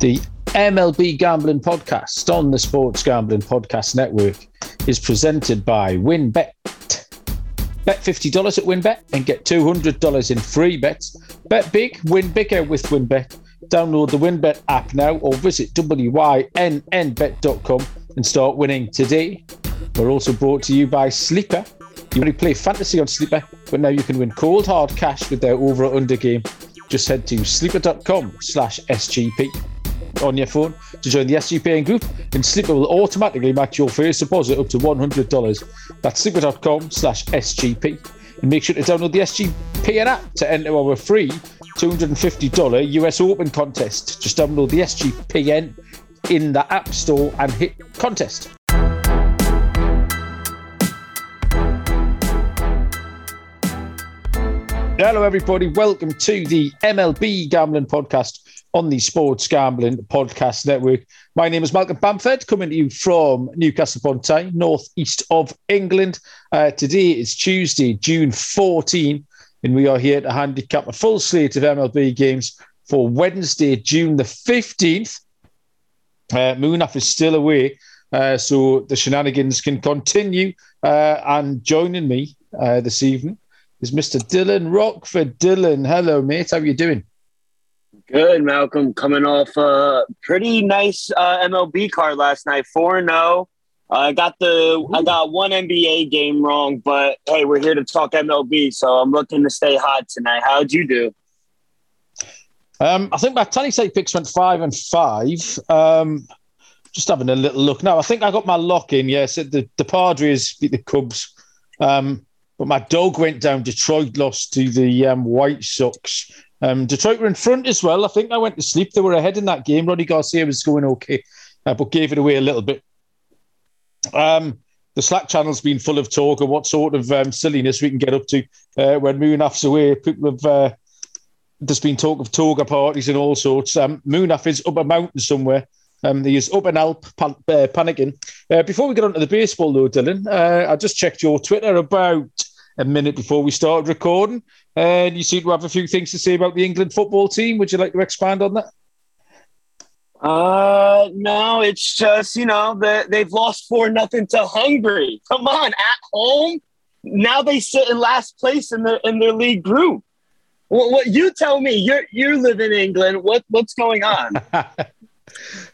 The MLB Gambling Podcast on the Sports Gambling Podcast Network is presented by WynnBET. Bet $50 at WynnBET and get $200 in free bets. Bet big, win bigger with WynnBET. Download the WynnBET app now or visit wynnbet.com and start winning today. We're also brought to you by Sleeper. You already play fantasy on Sleeper, but now you can win cold hard cash with their over or under game. Just head to sleeper.com slash SGP on your phone to join the SGPN group, and Sleeper will automatically match your first deposit up to $100. That's sleeper.com slash SGP. And make sure to download the SGPN app to enter our free $250 US Open contest. Just download the SGPN in the App Store and hit contest. Hello, everybody. Welcome to the MLB Gambling Podcast on the Sports Gambling Podcast Network. My name is Malcolm Bamford, coming to you from Newcastle upon Tyne, northeast of England. Uh, today is Tuesday, June 14, and we are here to handicap a full slate of MLB games for Wednesday, June the 15th. Uh, Munaf is still away, uh, so the shenanigans can continue. Uh, and joining me uh, this evening is Mr. Dylan Rockford. Dylan, hello, mate. How are you doing? Good, Malcolm. Coming off a pretty nice uh, MLB card last night, four zero. I got the I got one NBA game wrong, but hey, we're here to talk MLB, so I'm looking to stay hot tonight. How'd you do? Um, I think my tally state picks went five and five. Um, just having a little look now. I think I got my lock in. Yes, the the Padres beat the Cubs. Um, but my dog went down. Detroit lost to the um, White Sox. Um, Detroit were in front as well. I think I went to sleep. They were ahead in that game. Rony Garcia was going okay, uh, but gave it away a little bit. Um, the Slack channel's been full of talk of what sort of um, silliness we can get up to uh, when Munaf's away. People have. Uh, there's been talk of toga parties and all sorts. Um, Munaf is up a mountain somewhere. Um, he is up an Alp pan- uh, panicking. Uh, before we get on to the baseball, though, Dylan, uh, I just checked your Twitter about a minute before we started recording, and you seem to have a few things to say about the England football team. Would you like to expand on that? Uh, no, it's just you know that they've lost four nothing to Hungary. Come on, at home. Now they sit in last place in their in their league group. What, what you tell me? You you live in England. What what's going on?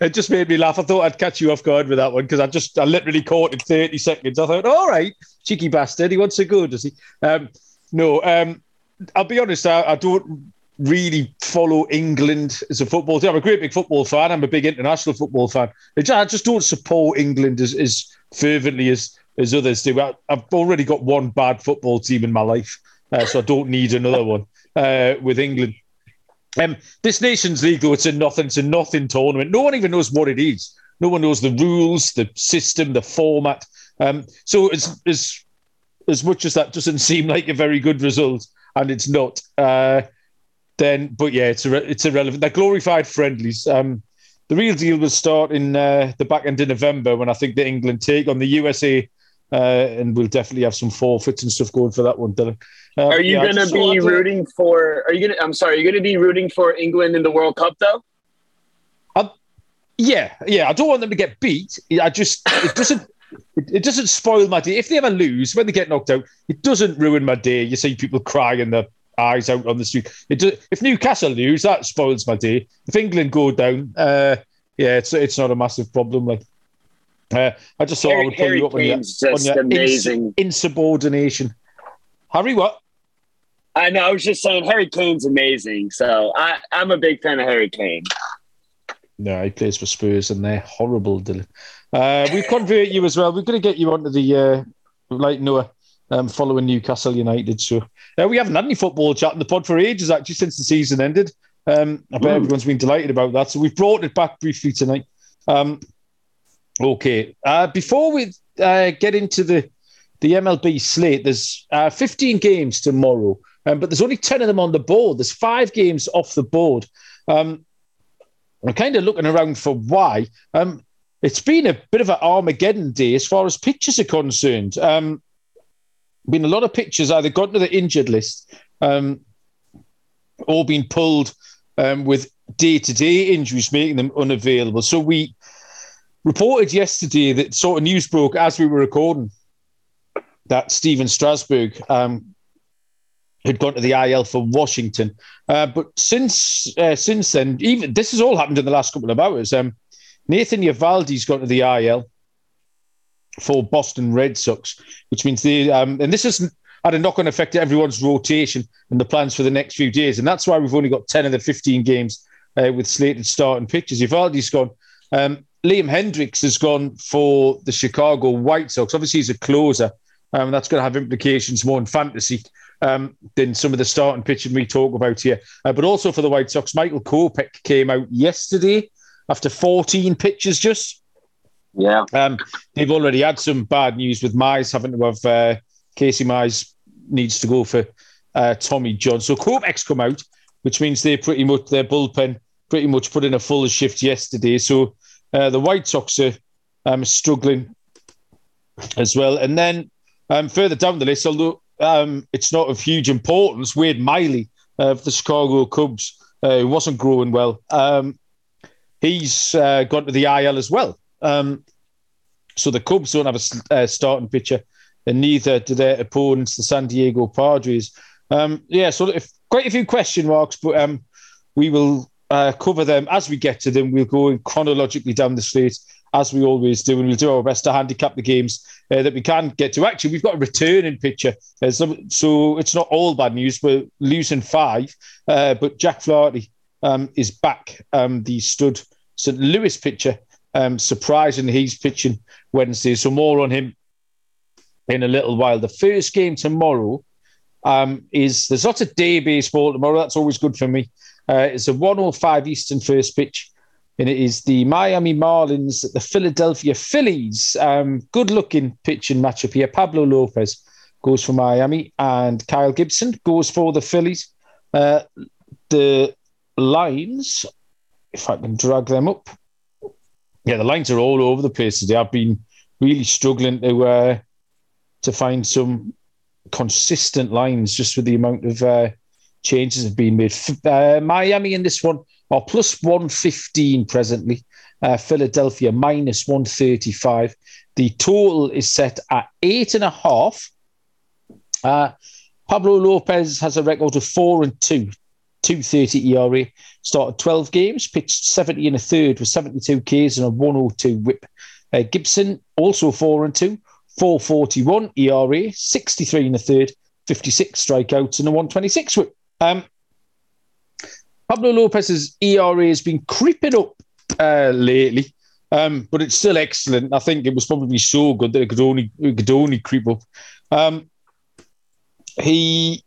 it just made me laugh. I thought I'd catch you off guard with that one because I just I literally caught in 30 seconds. I thought, all right, cheeky bastard, he wants to go, does he? Um, no, um, I'll be honest, I, I, don't really follow England as a football team. I'm a great big football fan. I'm a big international football fan. I just don't support England as, as fervently as, as others do. I, have already got one bad football team in my life, uh, so I don't need another one uh, with England. Um, this Nations League, though, it's a nothing to nothing tournament. No one even knows what it is. No one knows the rules, the system, the format. Um, so as, as as much as that doesn't seem like a very good result, and it's not, uh, then but yeah, it's a, it's irrelevant. They're glorified friendlies. Um, the real deal will start in uh, the back end of November when I think the England take on the USA, uh, and we'll definitely have some forfeits and stuff going for that one, Dylan. Um, are you yeah, going to be rooting for? Are you going to? I'm sorry. Are you going to be rooting for England in the World Cup though? Uh, yeah, yeah. I don't want them to get beat. I just it doesn't. It, it, doesn't spoil my day. If they ever lose, when they get knocked out, it doesn't ruin my day. You see people crying their eyes out on the street. It do, if Newcastle lose, that spoils my day. If England go down, uh, yeah, it's it's not a massive problem. Like, uh, I just thought Harry, I would pull you up on your, on your amazing. Ins- insubordination. Harry, what? I know. I was just saying Harry Kane's amazing. So I, I'm a big fan of Harry Kane. No, he plays for Spurs and they're horrible, Dylan. Uh, we convert you as well. We're going to get you onto the uh, like Noah um, following Newcastle United. So uh, we haven't had any football chat in the pod for ages, actually, since the season ended. Um, I bet mm. everyone's been delighted about that. So we've brought it back briefly tonight. Um, okay. Uh, before we uh, get into the the MLB slate, there's uh, 15 games tomorrow. Um, but there's only 10 of them on the board. There's five games off the board. Um, I'm kind of looking around for why. Um, it's been a bit of an Armageddon day as far as pitchers are concerned. Um, been a lot of pitchers either gone to the injured list um, or been pulled um, with day to day injuries making them unavailable. So we reported yesterday that sort of news broke as we were recording that Stephen Strasburg um, had gone to the IL for Washington. Uh, but since uh, since then, even this has all happened in the last couple of hours. Um, Nathan Eovaldi's gone to the IL for Boston Red Sox, which means they um, and this isn't had a knock-on effect to everyone's rotation and the plans for the next few days, and that's why we've only got ten of the fifteen games uh, with slated starting pitchers. Eovaldi's gone. Um, Liam Hendriks has gone for the Chicago White Sox. Obviously, he's a closer. Um, that's going to have implications more in fantasy um, than some of the starting pitching we talk about here. Uh, but also for the White Sox, Michael Kopech came out yesterday after 14 pitches just. Yeah. Um, they've already had some bad news with Mize having to have uh, Casey Mize needs to go for uh, Tommy John. So Kopech's come out, which means they pretty much their bullpen pretty much put in a full shift yesterday. So uh, the White Sox are um, struggling as well. And then um, further down the list, although um, it's not of huge importance, Wade Miley of the Chicago Cubs, uh, who wasn't growing well, um, he's uh, gone to the IL as well. Um, so the Cubs don't have a uh, starting pitcher, and neither do their opponents, the San Diego Padres. Um, yeah, so if, quite a few question marks, but we will uh, cover them as we get to them. We'll go chronologically down the slate as we always do, and we'll do our best to handicap the games uh, that we can get to. Actually, we've got a returning pitcher, uh, so, so, it's not all bad news. We're losing five, uh, but Jack Flaherty um, is back. Um, the stud St. Louis pitcher, um, surprisingly, he's pitching Wednesday, so more on him in a little while. The first game tomorrow um, is there's lots of day baseball tomorrow. That's always good for me. Uh, it's a 105 Eastern first pitch, and it is the Miami Marlins at the Philadelphia Phillies. Um, good looking pitch pitching matchup here. Pablo Lopez goes for Miami, and Kyle Gibson goes for the Phillies. Uh, the lines, if I can drag them up, yeah, the lines are all over the place today. I've been really struggling to uh, to find some consistent lines just with the amount of uh, changes have been made. Uh, Miami in this one are plus 115 presently. Uh, Philadelphia minus 135. The total is set at eight and a half. Uh, Pablo Lopez has a record of four and two, 230 ERA. Started 12 games, pitched 70 and a third with 72 Ks and a 102 whip. Uh, Gibson also four and two, 441 ERA, 63 and a third, 56 strikeouts and a 126 whip. Um, Pablo Lopez's ERA has been creeping up uh, lately, um, but it's still excellent. I think it was probably so good that it could only it could only creep up. Um, he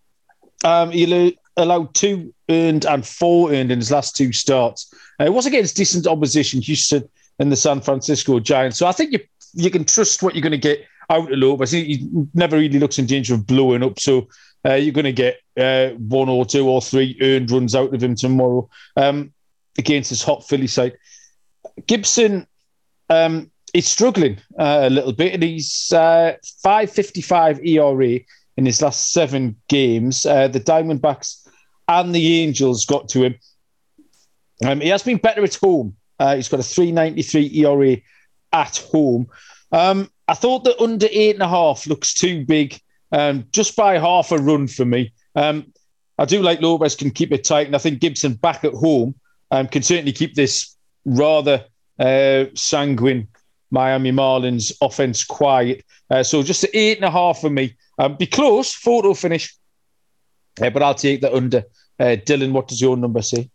um, he allowed two earned and four earned in his last two starts. Uh, it was against decent opposition, Houston and the San Francisco Giants. So I think you you can trust what you're going to get out of Lopez. He, he never really looks in danger of blowing up. So uh, you're going to get uh, one or two or three earned runs out of him tomorrow um, against this hot Philly side. Gibson um, is struggling uh, a little bit, and he's uh, 5.55 ERA in his last seven games. Uh, the Diamondbacks and the Angels got to him. Um, he has been better at home. Uh, he's got a 3.93 ERA at home. Um, I thought that under eight and a half looks too big um, just by half a run for me. Um, I do like Lopez can keep it tight, and I think Gibson back at home um, can certainly keep this rather uh, sanguine Miami Marlins offense quiet. Uh, so just an eight and a half for me. Um, be close, photo finish, uh, but I'll take the under. Uh, Dylan, what does your number say?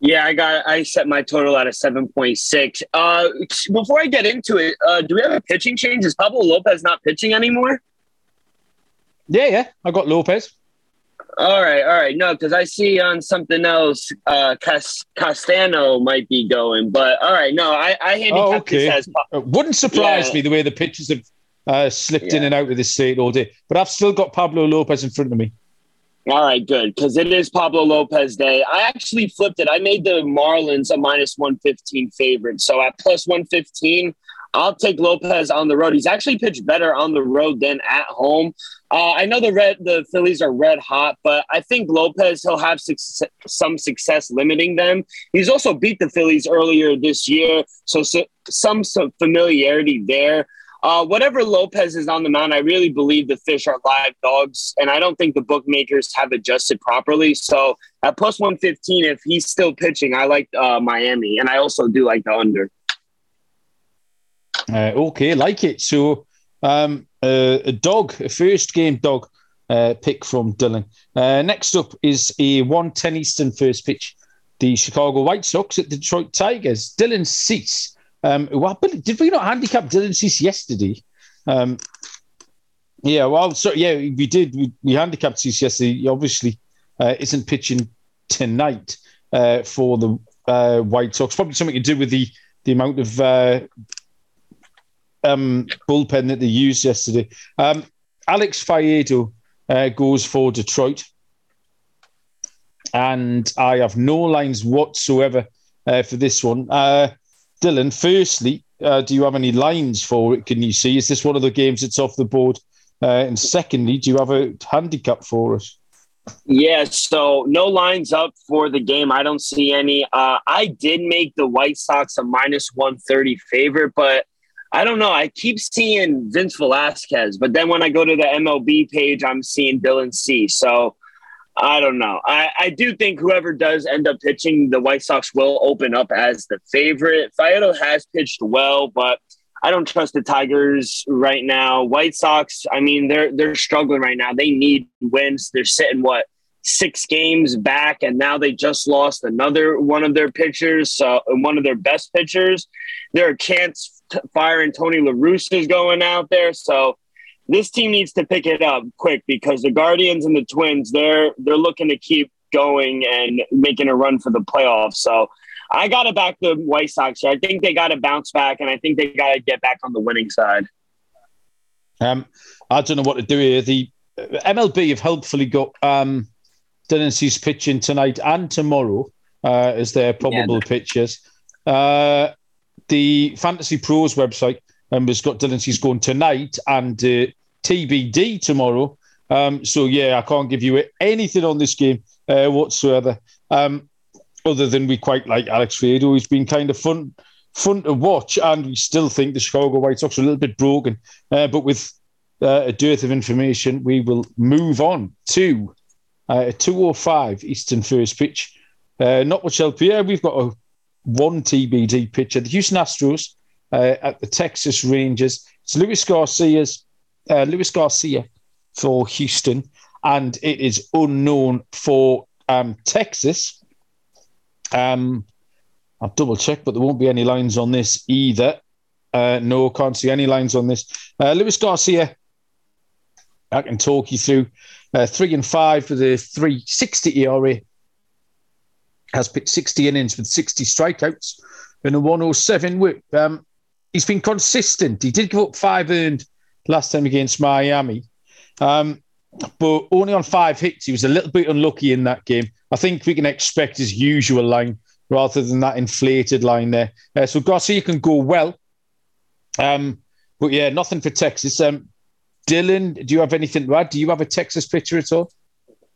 Yeah, I got. I set my total at a seven point six. Uh, before I get into it, uh, do we have a pitching change? Is Pablo Lopez not pitching anymore? Yeah, yeah. I got Lopez. All right, all right. No, because I see on something else, uh, Cas- Castano might be going, but all right. No, I, I handicap oh, okay. this as. Uh, wouldn't surprise yeah. me the way the pitches have uh, slipped yeah. in and out of this state all day, but I've still got Pablo Lopez in front of me. All right, good. Because it is Pablo Lopez Day. I actually flipped it. I made the Marlins a minus 115 favorite. So at plus 115, I'll take Lopez on the road. He's actually pitched better on the road than at home. Uh, I know the red the Phillies are red hot, but I think Lopez he'll have some success limiting them. He's also beat the Phillies earlier this year, so, so some, some familiarity there. Uh, whatever Lopez is on the mound, I really believe the fish are live dogs, and I don't think the bookmakers have adjusted properly. So at plus one fifteen, if he's still pitching, I like uh, Miami, and I also do like the under. Uh, okay, like it. So um, a dog, a first game dog uh, pick from Dylan. Uh, next up is a 110 Eastern first pitch. The Chicago White Sox at Detroit Tigers. Dylan Cease. Um, well, did we not handicap Dylan Cease yesterday? Um, yeah, well, so yeah, we did. We, we handicapped Cease yesterday. He obviously uh, isn't pitching tonight uh, for the uh, White Sox. Probably something to do with the the amount of uh, um, bullpen that they used yesterday. Um, Alex Faedo uh, goes for Detroit, and I have no lines whatsoever uh, for this one. Uh, Dylan, firstly, uh, do you have any lines for it? Can you see? Is this one of the games that's off the board? Uh, and secondly, do you have a handicap for us? Yeah, so no lines up for the game. I don't see any. Uh, I did make the White Sox a minus 130 favorite, but I don't know. I keep seeing Vince Velasquez, but then when I go to the MLB page, I'm seeing Dylan Cease. So I don't know. I, I do think whoever does end up pitching, the White Sox will open up as the favorite. Faedo has pitched well, but I don't trust the Tigers right now. White Sox, I mean, they're they're struggling right now. They need wins. They're sitting what six games back, and now they just lost another one of their pitchers, so one of their best pitchers. There are chance firing Tony La Russa is going out there. So this team needs to pick it up quick because the Guardians and the Twins, they're they're looking to keep going and making a run for the playoffs. So I got to back the White Sox. here. I think they got to bounce back, and I think they got to get back on the winning side. Um, I don't know what to do here. The uh, MLB have helpfully got um, Dylan Cease pitching tonight and tomorrow uh, as their probable yeah. pitchers. Uh, the Fantasy Pros website um, has got Dylan Cease going tonight and uh, TBD tomorrow. Um, so yeah, I can't give you anything on this game uh, whatsoever. Um, other than we quite like Alex Faedo, who's been kind of fun, fun to watch, and we still think the Chicago White Sox are a little bit broken. Uh, but with uh, a dearth of information, we will move on to uh, a 205 Eastern first pitch. Uh, not much help here. We've got a one TBD pitcher, the Houston Astros uh, at the Texas Rangers. It's Luis Garcia's uh, Luis Garcia for Houston, and it is unknown for um, Texas. Um, I'll double check, but there won't be any lines on this either. Uh, no, can't see any lines on this. Uh, Luis Garcia, I can talk you through uh, three and five for the 360 ERA has pitched 60 innings with 60 strikeouts and a 107 whip. Um, he's been consistent. He did give up five earned last time against Miami, um, but only on five hits. He was a little bit unlucky in that game. I think we can expect his usual line rather than that inflated line there. Uh, so Garcia can go well. Um, but yeah, nothing for Texas. Um, Dylan, do you have anything to add? Do you have a Texas pitcher at all?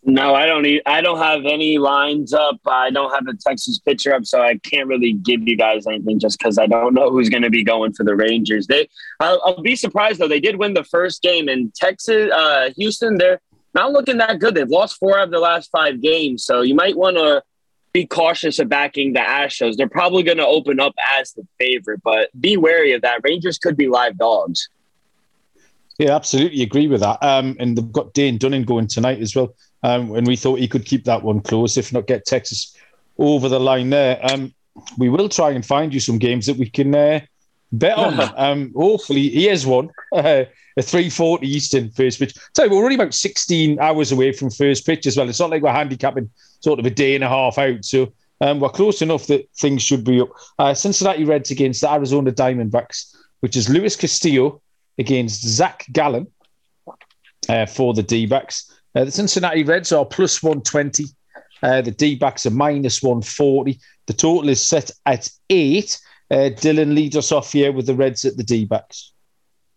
No, I don't need. I don't have any lines up. I don't have a Texas pitcher up, so I can't really give you guys anything just because I don't know who's going to be going for the Rangers. They, I'll, I'll, be surprised though. They did win the first game in Texas, uh, Houston. They're not looking that good. They've lost four of the last five games, so you might want to be cautious of backing the Astros. They're probably going to open up as the favorite, but be wary of that. Rangers could be live dogs. Yeah, absolutely agree with that. Um, and they've got Dane Dunning going tonight as well. Um, and we thought he could keep that one close, if not get Texas over the line there. Um, we will try and find you some games that we can uh, bet on. um, hopefully, he has one. Uh, a 340 Eastern first pitch. So we're only about 16 hours away from first pitch as well. It's not like we're handicapping sort of a day and a half out. So um, we're close enough that things should be up. Uh, Cincinnati Reds against the Arizona Diamondbacks, which is Luis Castillo against Zach Gallen uh, for the D backs. Uh, the Cincinnati Reds are plus 120. Uh, the D backs are minus 140. The total is set at eight. Uh, Dylan, lead us off here with the Reds at the D backs.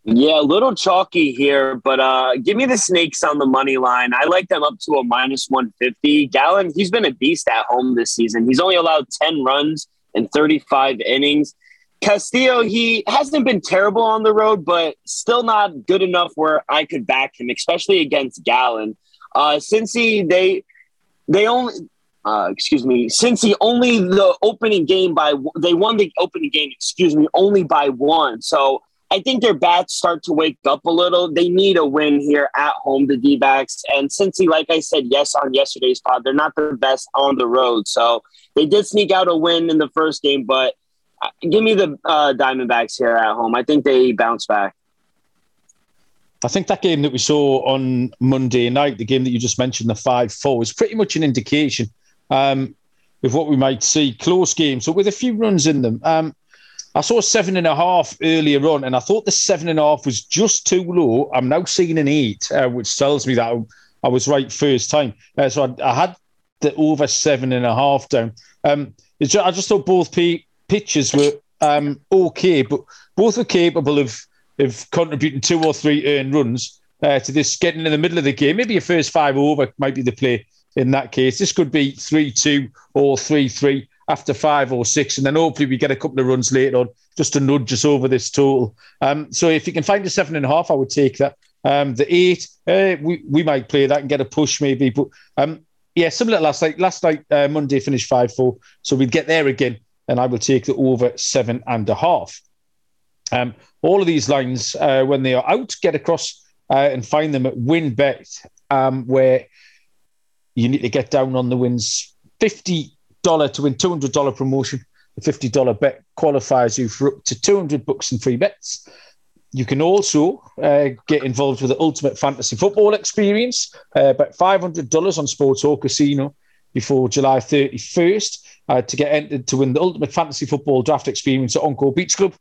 Yeah, a little chalky here, but uh, give me the Snakes on the money line. I like them up to a minus 150. Gallen, he's been a beast at home this season. He's only allowed 10 runs in 35 innings. Castillo, he hasn't been terrible on the road, but still not good enough where I could back him, especially against Gallen. Uh, he they they only uh, excuse me, he only the opening game by they won the opening game, excuse me, only by one. So I think their bats start to wake up a little. They need a win here at home, the D backs. And since he, like I said, yes, on yesterday's pod, they're not the best on the road. So they did sneak out a win in the first game, but uh, give me the uh, Diamondbacks here at home. I think they bounce back. I think that game that we saw on Monday night, the game that you just mentioned, the 5 4, was pretty much an indication um, of what we might see. Close game, so with a few runs in them. Um, I saw seven and a half earlier on, and I thought the seven and a half was just too low. I'm now seeing an eight, uh, which tells me that I, I, was right first time. Uh, so I, I, had the over seven and a half down. Um, just, I just thought both p- pitches were um, okay, but both were capable of of contributing two or three earned runs uh, to this getting in the middle of the game. Maybe a first five over might be the play in that case. This could be three two or three three after five or six, and then hopefully we get a couple of runs later on just to nudge us over this total. Um, so if you can find a seven and a half, I would take that. Um, the eight, uh, we we might play that and get a push maybe, but um, yeah, similar last night. Last night uh, Monday finished five four, so we'd get there again, and I will take the over seven and a half. Um, all of these lines, uh, when they are out, get across uh, and find them at WynnBET, um, where you need to get down on the wins. Fifty dollar to win two hundred dollar promotion. The fifty dollar bet qualifies you for up to two hundred bucks and free bets. You can also uh, get involved with the Ultimate Fantasy Football Experience. Uh, hundred dollars on Sports Hall Casino before July thirty first uh, to get entered to win the Ultimate Fantasy Football Draft Experience at Encore Beach Club,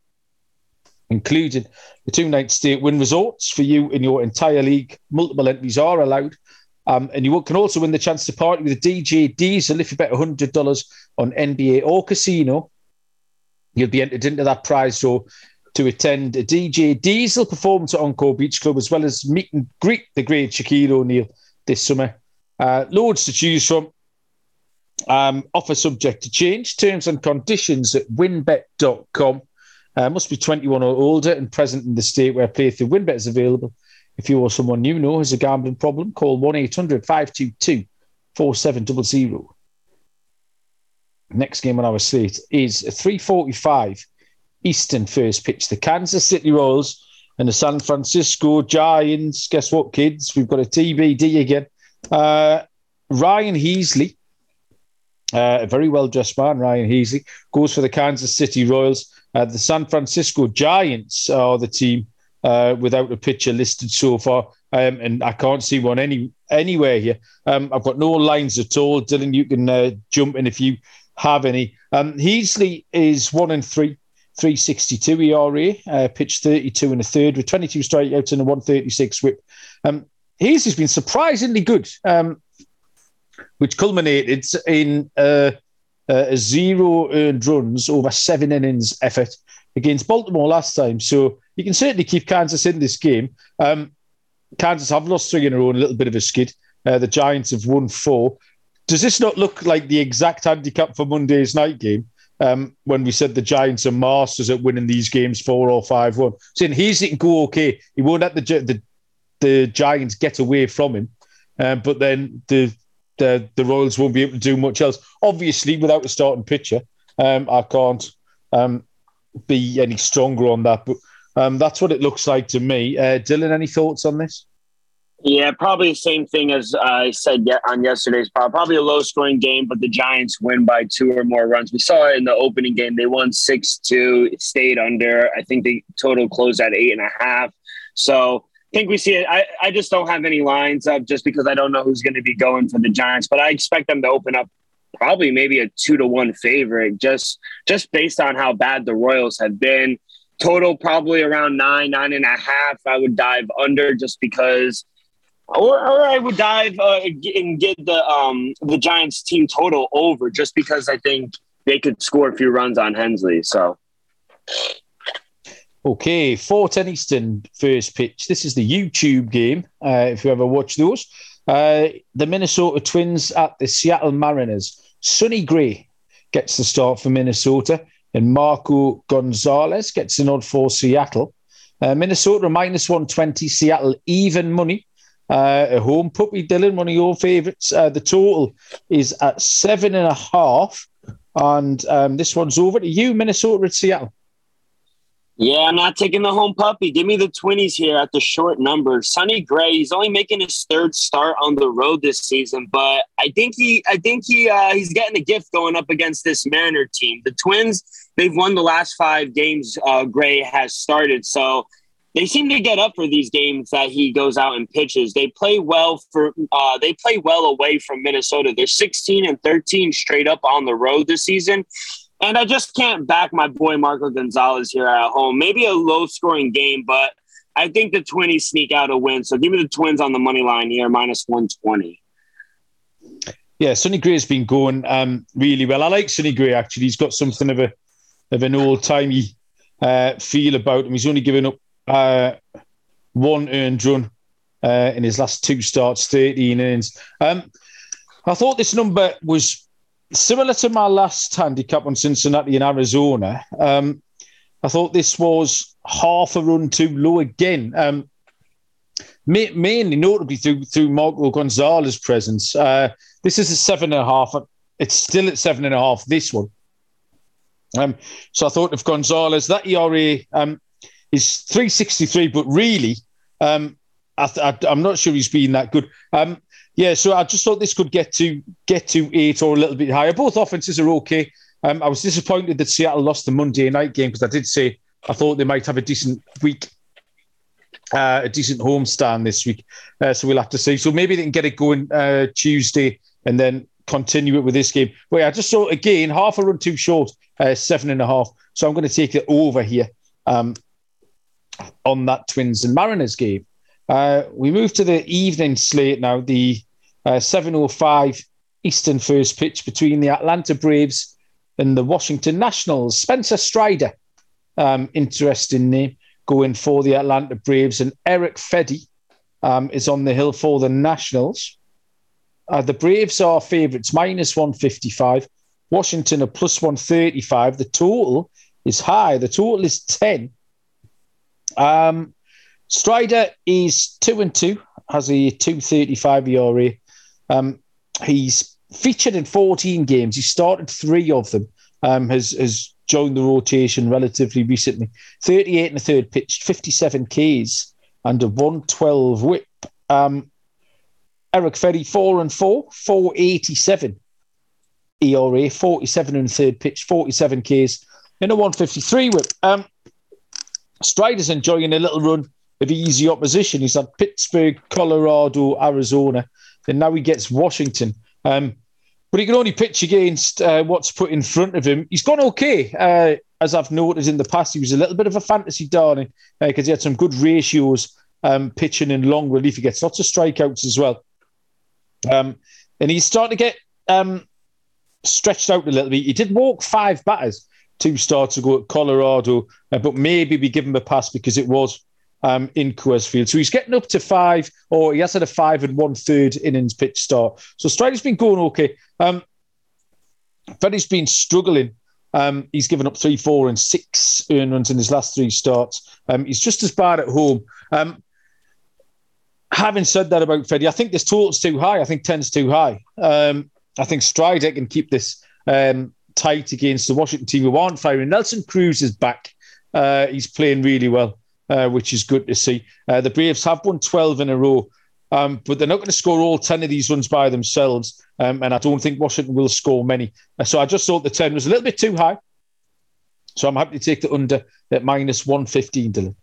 including the two night stay at Wynn Resorts for you in your entire league. Multiple entries are allowed. Um, and you can also win the chance to party with a DJ Diesel if you bet $100 on NBA or casino. You'll be entered into that prize draw to attend a DJ Diesel performance at Encore Beach Club, as well as meet and greet the great Shaquille O'Neal this summer. Uh, loads to choose from. Um, offer subject to change. Terms and conditions at wynnbet.com. Uh, must be 21 or older and present in the state where play through WynnBET is available. If you or someone you know has a gambling problem, call 1 800 522 4700. Next game on our slate is 345 Eastern first pitch. The Kansas City Royals and the San Francisco Giants. Guess what, kids? We've got a TBD again. Uh, Ryan Heasley, uh, a very well dressed man, Ryan Heasley, goes for the Kansas City Royals. Uh, the San Francisco Giants are the team uh, without a pitcher listed so far. Um, and I can't see one any anywhere here. Um, I've got no lines at all. Dylan, you can uh, jump in if you have any. Um, Heasley is one and three, 362 ERA, uh, pitched 32 and a third with 22 strikeouts and a 136 whip. Um, Heasley's been surprisingly good, um, which culminated in uh, uh, zero earned runs over seven innings effort against Baltimore last time. So you can certainly keep Kansas in this game. Um, Kansas have lost three in a row and a little bit of a skid. Uh, the Giants have won four. Does this not look like the exact handicap for Monday's night game? Um, when we said the Giants are masters at winning these games four or five one, saying he's it go okay. He won't let the the, the Giants get away from him, um, but then the, the the Royals won't be able to do much else. Obviously, without a starting pitcher, um, I can't um, be any stronger on that. But um, that's what it looks like to me. Uh, Dylan, any thoughts on this? Yeah, probably the same thing as I said on yesterday's pod. Probably a low scoring game, but the Giants win by two or more runs. We saw it in the opening game. They won 6 2, stayed under. I think the total closed at eight and a half. So think we see it. I, I just don't have any lines up just because I don't know who's going to be going for the Giants, but I expect them to open up probably maybe a two to one favorite just just based on how bad the Royals have been. Total probably around nine, nine and a half. I would dive under just because, or, or I would dive uh, and get the um, the Giants team total over just because I think they could score a few runs on Heasley. So Okay, 410 Eastern first pitch. This is the YouTube game, uh, if you ever watch those. Uh, the Minnesota Twins at the Seattle Mariners. Sonny Gray gets the start for Minnesota, and Marco Gonzalez gets the nod for Seattle. Uh, Minnesota minus 120, Seattle even money. Uh, a home puppy, Dylan, one of your favourites. Uh, the total is at seven and a half. And um, this one's over to you, Minnesota at Seattle. Yeah, I'm not taking the home puppy. Give me the Twins here at the short number. Sonny Gray, he's only making his third start on the road this season, but I think he I think he uh, he's getting a gift going up against this Mariner team. The Twins, they've won the last five games uh, Gray has started. So they seem to get up for these games that he goes out and pitches. They play well for uh, they play well away from Minnesota. They're 16 and 13 straight up on the road this season. And I just can't back my boy Marco Gonzalez here at home. Maybe a low scoring game, but I think the Twins sneak out a win. So give me the Twins on the money line here, minus 120. Yeah, Sonny Gray has been going um, really well. I like Sonny Gray, actually. He's got something of a of an old timey uh, feel about him. He's only given up uh, one earned run uh, in his last two starts, 13 innings. Um, I thought this number was similar to my last handicap on Cincinnati in Arizona, um, I thought this was half a run too low again. Um, mainly, notably through through Marco Gonzalez's presence. Uh, this is a seven and a half. It's still at seven and a half. This one. Um, so I thought of Gonzalez. That ERA um, is three sixty three, but really, um, I am not sure he's been that good. Um, yeah, so I just thought this could get to get to eight or a little bit higher. Both offenses are okay. Um, I was disappointed that Seattle lost the Monday night game because I did say I thought they might have a decent week, uh, a decent home stand this week. Uh, so we'll have to see. So maybe they can get it going uh, Tuesday and then continue it with this game. But yeah, I just saw again half a run too short, uh, seven and a half. So I'm going to take it over here um, on that Twins and Mariners game. Uh, we move to the evening slate now. The uh, 7.05 Eastern first pitch between the Atlanta Braves and the Washington Nationals. Spencer Strider, um, interesting name, going for the Atlanta Braves. And Erick Fedde um, is on the hill for the Nationals. Uh, the Braves are favourites, minus 155. Washington are plus 135. The total is high. The total is 10. Um, Strider is 2 and 2, has a 235 ERA. Um, he's featured in 14 games. He started three of them. Um, has has joined the rotation relatively recently. 38 and a third pitched, 57 Ks and a 112 whip. Um, Erick Fedde, four and four, 487 ERA, 47 and a third pitch, 47 Ks, and a 153 whip. Um, Strider's enjoying a little run of easy opposition. He's had Pittsburgh, Colorado, Arizona, and now he gets Washington. Um, but he can only pitch against uh, what's put in front of him. He's gone okay, uh, as I've noticed in the past. He was a little bit of a fantasy darling because uh, he had some good ratios um, pitching in long relief. He gets lots of strikeouts as well. Um, and he's starting to get um, stretched out a little bit. He did walk five batters two starts ago at Colorado, uh, but maybe we give him a pass because it was um, in Coors Field. So he's getting up to five, or he has had a five and one third innings pitch start. So Strider's been going okay. Um, he's been struggling. Um, he's given up three, four, and six earned runs in his last three starts. Um, he's just as bad at home. Um, having said that about Fedde, I think this total's too high. I think 10's too high. Um, I think Strider can keep this um, tight against the Washington team who aren't firing. Nelson Cruz is back. Uh, he's playing really well uh, which is good to see. Uh, the Braves have won 12 in a row, um, but they're not going to score all 10 of these runs by themselves. Um, and I don't think Washington will score many. Uh, so I just thought the 10 was a little bit too high. So I'm happy to take the under at minus 115, Dylan.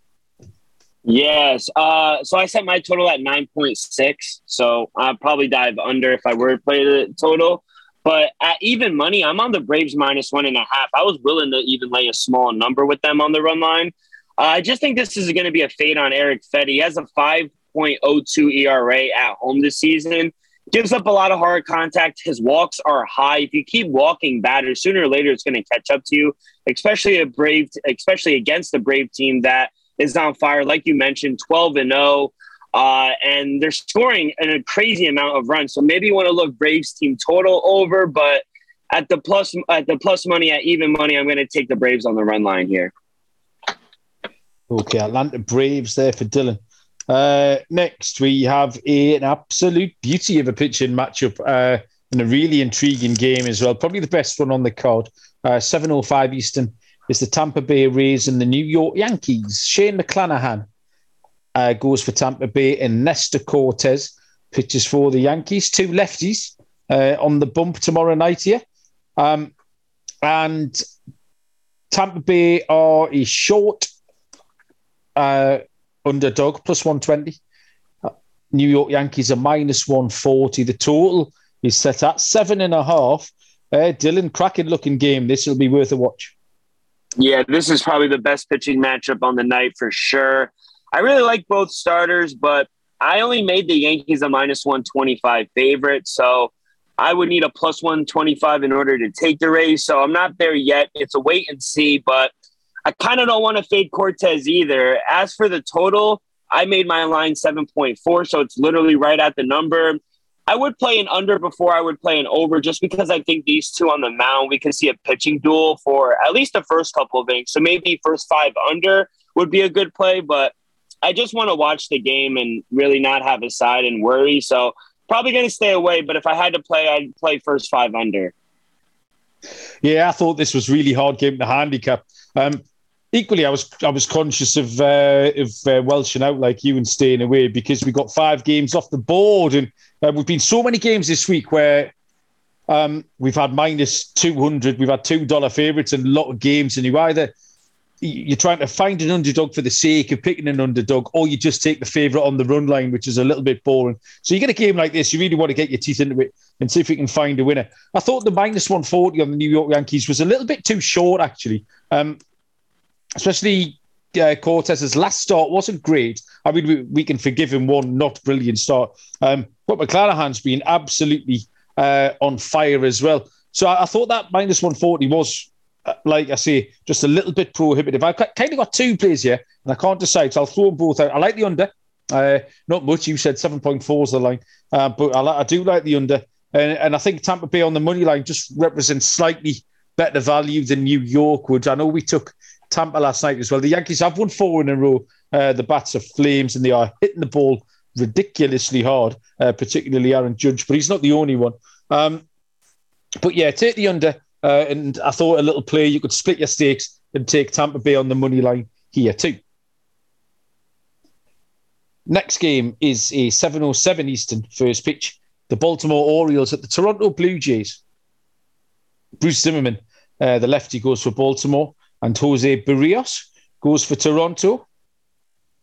Yes. Uh, so I set my total at 9.6. So I'd probably dive under if I were to play the total. But at even money, I'm on the Braves minus one and a half. I was willing to even lay a small number with them on the run line. I just think this is going to be a fade on Erick Fedde. He has a 5.02 ERA at home this season. gives up a lot of hard contact. His walks are high. If you keep walking batters, sooner or later it's going to catch up to you. Especially a brave, especially against the brave team that is on fire. Like you mentioned, twelve and zero. Oh, uh, and they're scoring a crazy amount of runs. So maybe you want to look Braves team total over, but at the plus at the plus money at even money, I'm going to take the Braves on the run line here. Okay, Atlanta Braves there for Dylan. Uh, next, we have a, an absolute beauty of a pitching matchup uh, and a really intriguing game as well. Probably the best one on the card. Uh, 7.05 Eastern is the Tampa Bay Rays and the New York Yankees. Shane McClanahan uh, goes for Tampa Bay and Nestor Cortes pitches for the Yankees. Two lefties uh, on the bump tomorrow night here. Um, and Tampa Bay are a short uh, underdog, plus 120. New York Yankees are minus 140. The total is set at seven and a half. Uh, Dylan, cracking looking game. This will be worth a watch. Yeah, this is probably the best pitching matchup on the night for sure. I really like both starters, but I only made the Yankees a minus 125 favorite. So I would need a plus 125 in order to take the Rays. So I'm not there yet. It's a wait and see, but I kind of don't want to fade Cortes either. As for the total, I made my line 7.4, so it's literally right at the number. I would play an under before I would play an over just because I think these two on the mound, we can see a pitching duel for at least the first couple of innings. So maybe first five under would be a good play, but I just want to watch the game and really not have a side and worry. So probably going to stay away, but if I had to play, I'd play first five under. Yeah, I thought this was really hard game to handicap. Um, equally, I was I was conscious of uh, of uh, welshing out like you and staying away because we got five games off the board, and uh, we've been so many games this week where um, we've had minus two hundred, we've had two dollar favourites, and a lot of games, and you either you're trying to find an underdog for the sake of picking an underdog, or you just take the favourite on the run line, which is a little bit boring. So you get a game like this, you really want to get your teeth into it and see if you can find a winner. I thought the minus 140 on the New York Yankees was a little bit too short, actually. Um, especially uh, Cortes's last start wasn't great. I mean, we, we, can forgive him one not brilliant start. Um, but McClanahan's been absolutely uh, on fire as well. So I, I, thought that minus 140 was, uh, like I say, just a little bit prohibitive. I've kind of got two plays here, and I can't decide, so I'll throw them both out. I like the under. Uh, not much. You said 7.4 is the line, uh, but I, I, do like the under. And, and I think Tampa Bay on the money line just represents slightly better value than New York would. I know we took Tampa last night as well. The Yankees have won four in a row. Uh, the bats are flames and they are hitting the ball ridiculously hard, uh, particularly Aaron Judge, but he's not the only one. Um, but yeah, take the under. Uh, and I thought a little play, you could split your stakes and take Tampa Bay on the money line here too. Next game is a 7.07 Eastern first pitch. The Baltimore Orioles at the Toronto Blue Jays. Bruce Zimmermann, uh, the lefty, goes for Baltimore and Jose Berrios goes for Toronto.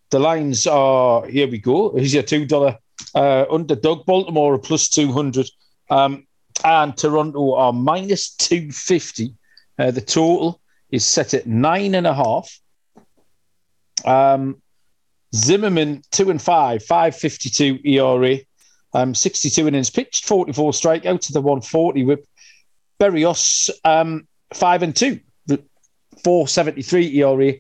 The lines are here we go. Here's your two dollar uh, underdog. Baltimore plus two hundred, um, and Toronto are minus two fifty. Uh, the total is set at nine and a half. Um, Zimmermann two and five, five fifty two ERA, um, sixty two innings pitched, forty four strikeouts to the one forty whip. Berrios um, five and two, 473 ERA,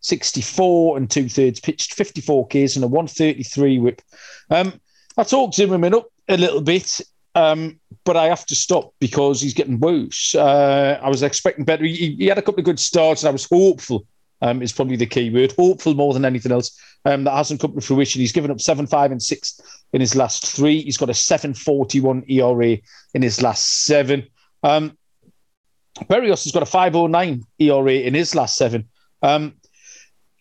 64 and two thirds pitched, 54 Ks and a 133 whip. Um, I talked Zimmermann up a little bit, um, but I have to stop because he's getting worse. Uh, I was expecting better. He, he, had a couple of good starts, and I was hopeful. Um, is probably the key word. Hopeful more than anything else. Um, that hasn't come to fruition. He's given up seven, five, and six in his last three. He's got a seven forty-one ERA in his last seven. Um, Berrios has got a 509 ERA in his last seven. Um,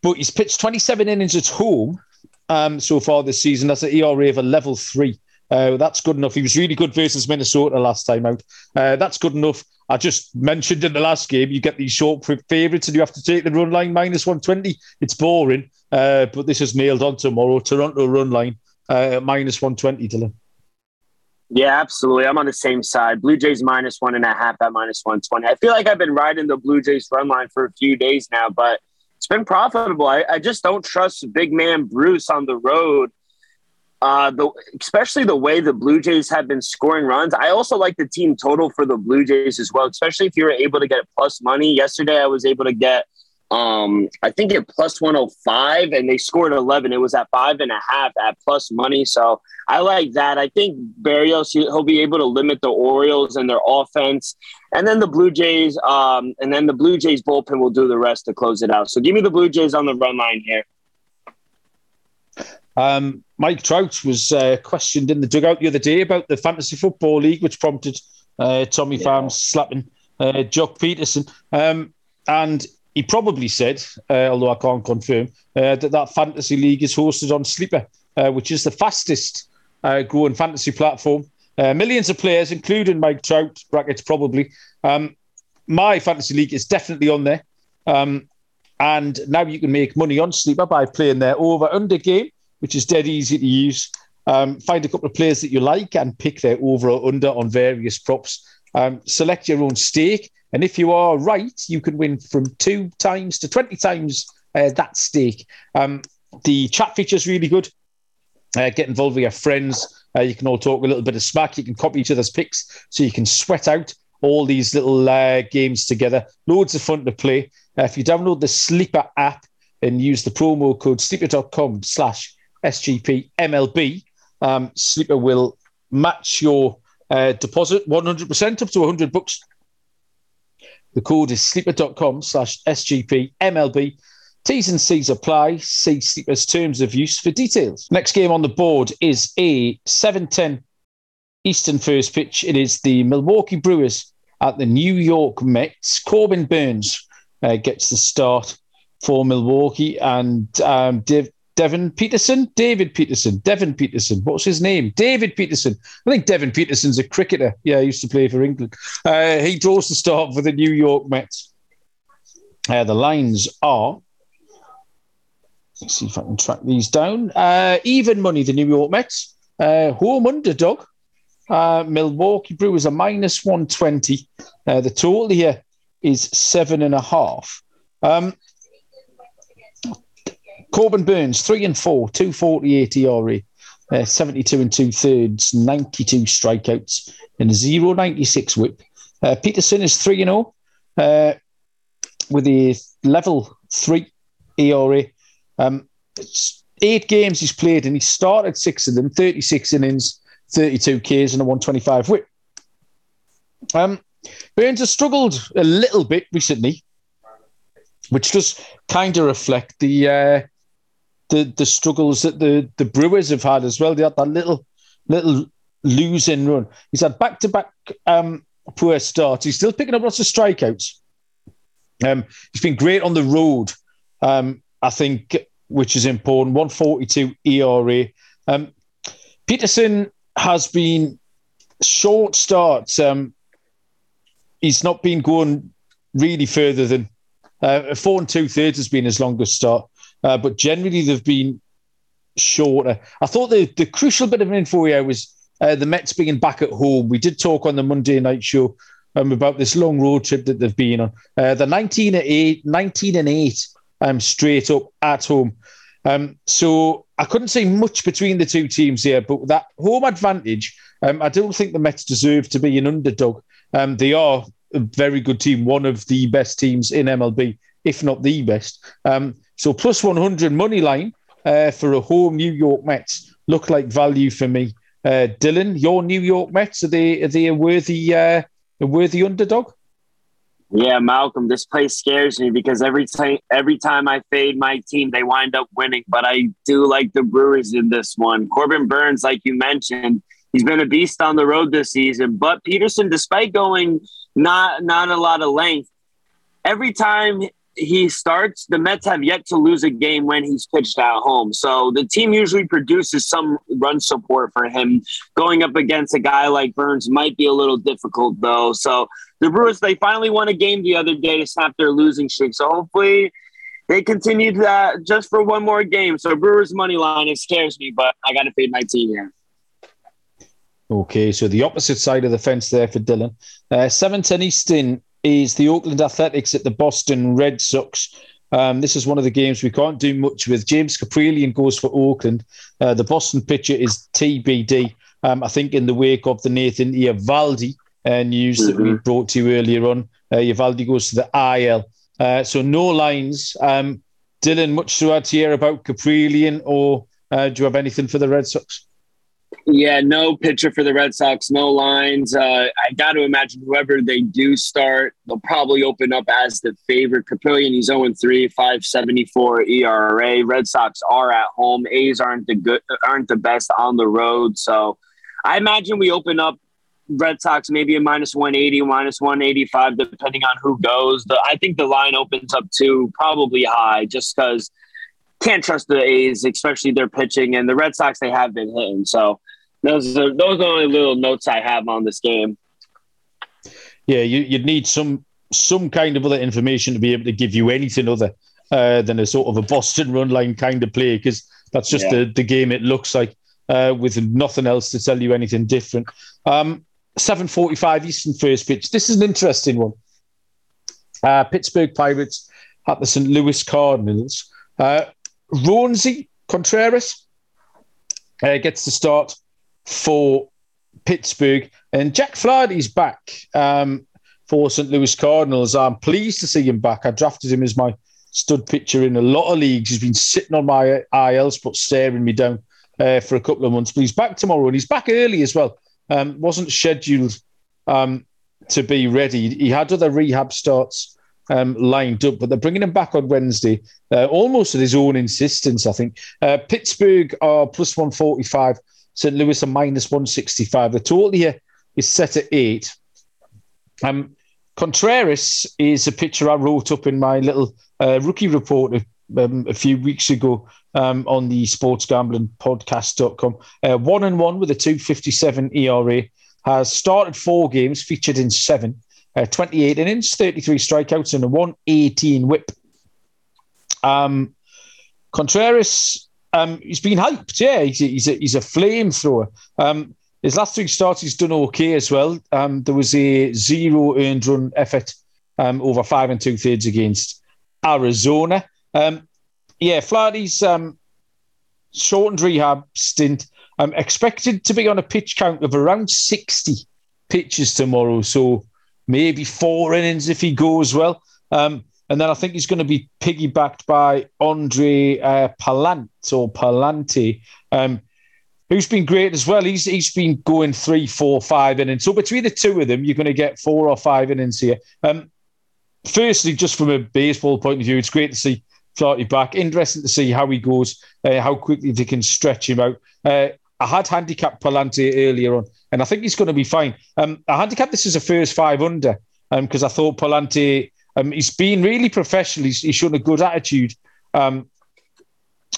but he's pitched 27 innings at home um, so far this season. That's an ERA of a level three. Uh, that's good enough. He was really good versus Minnesota last time out. Uh, that's good enough. I just mentioned in the last game, you get these short favourites and you have to take the run line minus 120. It's boring, uh, but this is nailed on tomorrow. Toronto run line uh, minus 120, Dylan. Yeah, absolutely. I'm on the same side. Blue Jays minus one and a half at minus 120. I feel like I've been riding the Blue Jays run line for a few days now, but it's been profitable. I, I just don't trust big man Bruce on the road. uh, the especially the way the Blue Jays have been scoring runs. I also like the team total for the Blue Jays as well, especially if you were able to get plus money. Yesterday, I was able to get um, I think at plus 105 and they scored 11. It was at five and a half at plus money. So I like that. I think Berrios, he'll be able to limit the Orioles and their offense. And then the Blue Jays, um, and then the Blue Jays bullpen will do the rest to close it out. So give me the Blue Jays on the run line here. Um, Mike Trout was uh, questioned in the dugout the other day about the Fantasy Football League, which prompted uh, Tommy yeah. Pham slapping uh, Joc Pederson. Um, and he probably said, uh, although I can't confirm, uh, that that fantasy league is hosted on Sleeper, uh, which is the fastest uh, growing fantasy platform. Uh, millions of players, including Mike Trout, brackets probably. Um, my fantasy league is definitely on there. Um, and now you can make money on Sleeper by playing their over under game, which is dead easy to use. Um, find a couple of players that you like and pick their over or under on various props. Um, select your own stake and if you are right, you can win from two times to 20 times uh, that stake. Um, the chat feature is really good. Uh, get involved with your friends. Uh, you can all talk a little bit of smack. You can copy each other's picks so you can sweat out all these little uh, games together. Loads of fun to play. Uh, if you download the Sleeper app and use the promo code sleeper.com slash SGP MLB, um, Sleeper will match your uh, deposit 100% up to 100 bucks the code is sleeper.com slash SGP MLB. T's and C's apply. See Sleeper's terms of use for details. Next game on the board is a 7:10 Eastern first pitch. It is the Milwaukee Brewers at the New York Mets. Corbin Burnes uh, gets the start for Milwaukee, and um, Div- Devin Peterson, David Peterson, Devin Peterson. What's his name? David Peterson. I think Devin Peterson's a cricketer. Yeah, he used to play for England. Uh, he draws the start for the New York Mets. Uh, the lines are. Let's see if I can track these down. Uh, even money, the New York Mets. Uh, home underdog. Uh, Milwaukee Brewers are minus 120. Uh, the total here is seven and a half. Um, Corbin Burnes, three and four, 248 ERA, uh, 72 and two thirds, 92 strikeouts, and a 096 whip. Uh, Peterson is 3 and 0 uh, with a level 3 ERA. Um, eight games he's played, and he started six of them 36 innings, 32 Ks, and a 125 whip. Um, Burnes has struggled a little bit recently, which does kind of reflect the uh, the the struggles that the the Brewers have had as well. They had that little little losing run. He's had back to back poor starts. He's still picking up lots of strikeouts. Um, he's been great on the road. Um, I think, which is important. One forty two ERA. Um, Peterson has been short starts. Um, he's not been going really further than uh, four and two thirds has been his longest start. Uh, but generally, they've been shorter. I thought the, the crucial bit of info here was uh, the Mets being back at home. We did talk on the Monday night show um, about this long road trip that they've been on. Uh, the 19 and 8, 19 and 8 um, straight up at home. Um, so I couldn't say much between the two teams here, but that home advantage, um, I don't think the Mets deserve to be an underdog. Um, they are a very good team, one of the best teams in MLB, if not the best. Um, so plus 100 money line uh, for a home New York Mets look like value for me. Uh, Dylan, your New York Mets are they are they a worthy uh, a worthy underdog? Yeah, Malcolm, this place scares me because every time every time I fade my team, they wind up winning. But I do like the Brewers in this one. Corbin Burnes, like you mentioned, he's been a beast on the road this season. But Peterson, despite going not not a lot of length, every time he starts, the Mets have yet to lose a game when he's pitched at home. So the team usually produces some run support for him. Going up against a guy like Burnes might be a little difficult, though. So the Brewers, they finally won a game the other day to snap their losing streak. So hopefully they continue that just for one more game. So Brewers money line, it scares me, but I got to fade my team here. Okay, so the opposite side of the fence there for Dylan. Uh, 7 10 Eastern is the Oakland Athletics at the Boston Red Sox. Um, this is one of the games we can't do much with. James Kaprielian goes for Oakland. Uh, the Boston pitcher is TBD. Um, I think in the wake of the Nathan Eovaldi uh, news mm-hmm. that we mm-hmm. brought to you earlier on, uh, Eovaldi goes to the IL. Uh, so no lines. Um, Dylan, much to add here about Kaprielian, or uh, do you have anything for the Red Sox? Yeah, no pitcher for the Red Sox, no lines. Uh, I got to imagine whoever they do start, they'll probably open up as the favorite. Kaprielian, he's 0 3, 574 ERA. Red Sox are at home. A's aren't the good, aren't the best on the road. So I imagine we open up Red Sox maybe a minus 180, minus 185, depending on who goes. The, I think the line opens up to probably high just because can't trust the A's, especially their pitching, and the Red Sox they have been hitting. So those are those are the only little notes I have on this game. Yeah, you, would need some some kind of other information to be able to give you anything other uh, than a sort of a Boston run line kind of play because that's just yeah. the, the game it looks like uh, with nothing else to tell you anything different. Um, 7.45 Eastern first pitch. This is an interesting one. Uh, Pittsburgh Pirates at the St. Louis Cardinals. Uh, Roansy Contreras uh, gets the start for Pittsburgh, and Jack Flaherty's back um, for St. Louis Cardinals. I'm pleased to see him back. I drafted him as my stud pitcher in a lot of leagues. He's been sitting on my IL but staring me down uh, for a couple of months, but he's back tomorrow, and he's back early as well. Um, wasn't scheduled um, to be ready. He had other rehab starts um, lined up, but they're bringing him back on Wednesday, uh, almost at his own insistence, I think. Uh, Pittsburgh are plus 145, St. Louis are minus 165. The total here is set at eight. Um, Contreras is a picture I wrote up in my little uh, rookie report um, a few weeks ago um, on the sportsgamblingpodcast.com. Uh, one and one with a 257 ERA, has started four games, featured in seven uh, 28 innings, 33 strikeouts, and a 118 whip. Um, Contreras, um, he's been hyped. Yeah, he's a, he's a, he's a flamethrower. Um, his last three starts, he's done okay as well. Um, there was a zero earned run effort um, over five and two thirds against Arizona. Um, yeah, Flaherty's um, shortened rehab stint. I'm expected to be on a pitch count of around 60 pitches tomorrow. So maybe four innings if he goes well. Um, and then I think he's going to be piggybacked by Andre uh, Palant or Pallante, um, who's been great as well. He's he's been going three, four, five innings. So between the two of them, you're going to get four or five innings here. Um, firstly, just from a baseball point of view, it's great to see Flaherty back. Interesting to see how he goes, uh, how quickly they can stretch him out. Uh, I had handicapped Pallante earlier on, and I think he's going to be fine. Um, I handicapped this as a first five under because um, I thought Pallante, um, he's been really professional. He's, he's shown a good attitude um,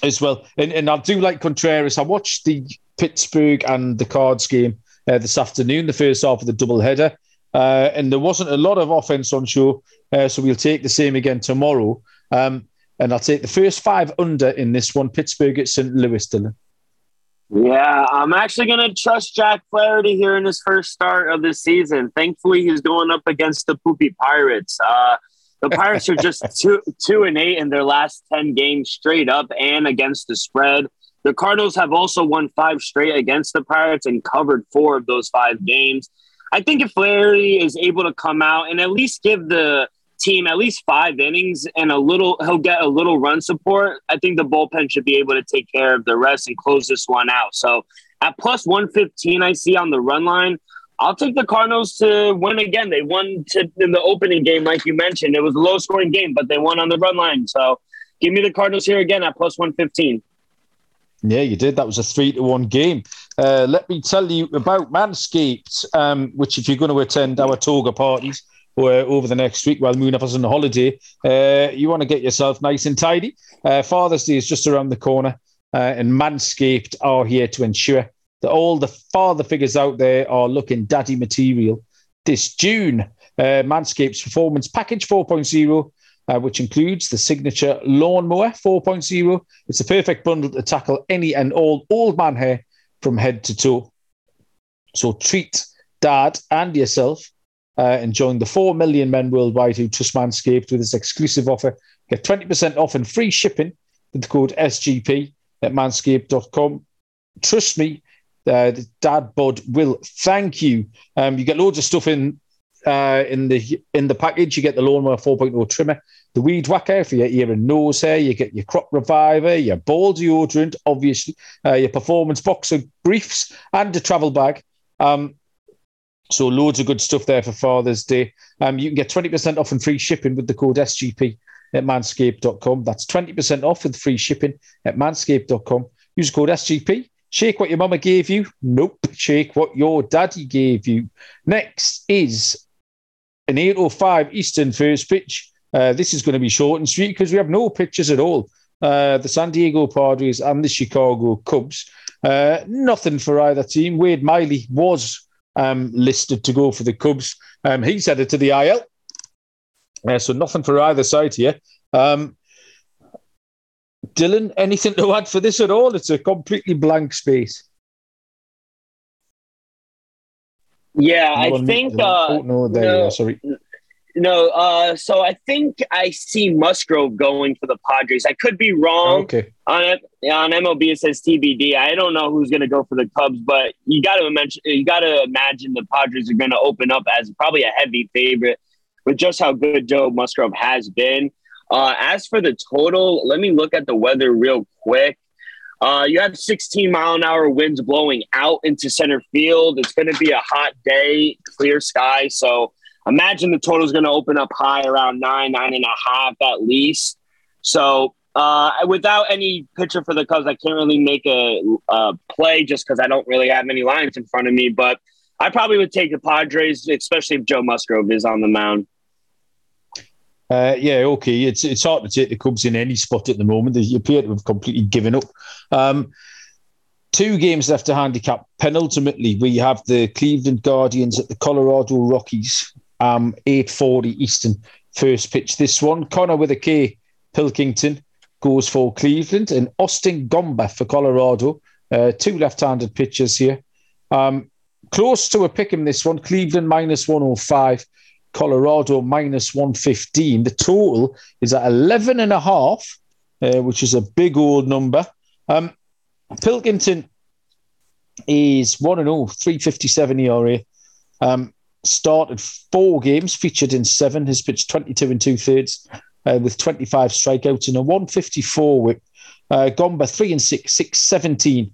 as well. And, and I do like Contreras. I watched the Pittsburgh and the Cards game uh, this afternoon, the first half of the double header, uh, and there wasn't a lot of offense on show. Uh, so we'll take the same again tomorrow. Um, and I'll take the first five under in this one, Pittsburgh at St. Louis, Dylan. Yeah, I'm actually going to trust Jack Flaherty here in his first start of the season. Thankfully, he's going up against the poopy Pirates. Uh, the Pirates are just two two and eight in their last ten games straight up and against the spread. The Cardinals have also won five straight against the Pirates and covered four of those five games. I think if Flaherty is able to come out and at least give the team at least five innings and a little he'll get a little run support i think the bullpen should be able to take care of the rest and close this one out so at plus 115 i see on the run line i'll take the cardinals to win again they won to, in the opening game like you mentioned it was a low scoring game but they won on the run line so give me the cardinals here again at plus 115 yeah, you did. That was a three to one game. Uh, let me tell you about Manscaped, um, which, if you're going to attend our toga parties, over the next week while Munaf on holiday, uh, you want to get yourself nice and tidy. Uh, Father's Day is just around the corner, uh, and Manscaped are here to ensure that all the father figures out there are looking daddy material this June. Uh, Manscaped's Performance Package 4.0. Uh, which includes the signature lawnmower 4.0. It's the perfect bundle to tackle any and all old man hair from head to toe. So treat dad and yourself uh, and join the 4 million men worldwide who trust Manscaped with this exclusive offer. Get 20% off and free shipping with the code SGP at manscaped.com. Trust me, uh, Dad Bod will thank you. Um, you get loads of stuff in uh, in the in the package. You get the lawnmower 4.0 trimmer, the weed whacker for your ear and nose hair. You get your crop reviver, your ball deodorant, obviously, uh, your performance boxer briefs, and a travel bag. Um, so loads of good stuff there for Father's Day. Um, you can get 20% off and free shipping with the code SGP at manscaped.com. That's 20% off with free shipping at manscaped.com. Use code SGP. Shake what your mama gave you. Nope. Shake what your daddy gave you. Next is an 8.05 Eastern first pitch. Uh, this is going to be short and sweet because we have no pitches at all. Uh, the San Diego Padres and the Chicago Cubs. Uh, nothing for either team. Wade Miley was um, listed to go for the Cubs. Um, he's headed to the IL. Uh, so nothing for either side here. Um, Dylan, anything to add for this at all? It's a completely blank space. Yeah, I think. Uh, oh, no, there no, you are. Sorry. No, uh, so I think I see Musgrove going for the Padres. I could be wrong. Okay. On on MLB it says TBD. I don't know who's going to go for the Cubs, but you got to mention you got to imagine the Padres are going to open up as probably a heavy favorite with just how good Joe Musgrove has been. Uh, as for the total, let me look at the weather real quick. Uh, you have 16 mile an hour winds blowing out into center field. It's going to be a hot day, clear sky. So imagine the total is going to open up high around nine, nine and a half at least. So uh, without any pitcher for the Cubs, I can't really make a, a play just because I don't really have any lines in front of me. But I probably would take the Padres, especially if Joe Musgrove is on the mound. Uh, yeah, okay. It's it's hard to take the Cubs in any spot at the moment. They appear to have completely given up. Um, two games left to handicap. Penultimately, we have the Cleveland Guardians at the Colorado Rockies. Um, 8:40 Eastern first pitch. This one, Konnor with a K, Pilkington goes for Cleveland, and Austin Gomber for Colorado. Uh, two left-handed pitchers here. Um, close to a pick in this one. Cleveland minus 105. Colorado minus 115. The total is at 11 and a half, uh, which is a big old number. Um, Pilkington is 1 and 0, 357 ERA. Um, started four games, featured in seven, has pitched 22 and two thirds uh, with 25 strikeouts and a 154 whip. Uh, Gomber 3 and 6, 617.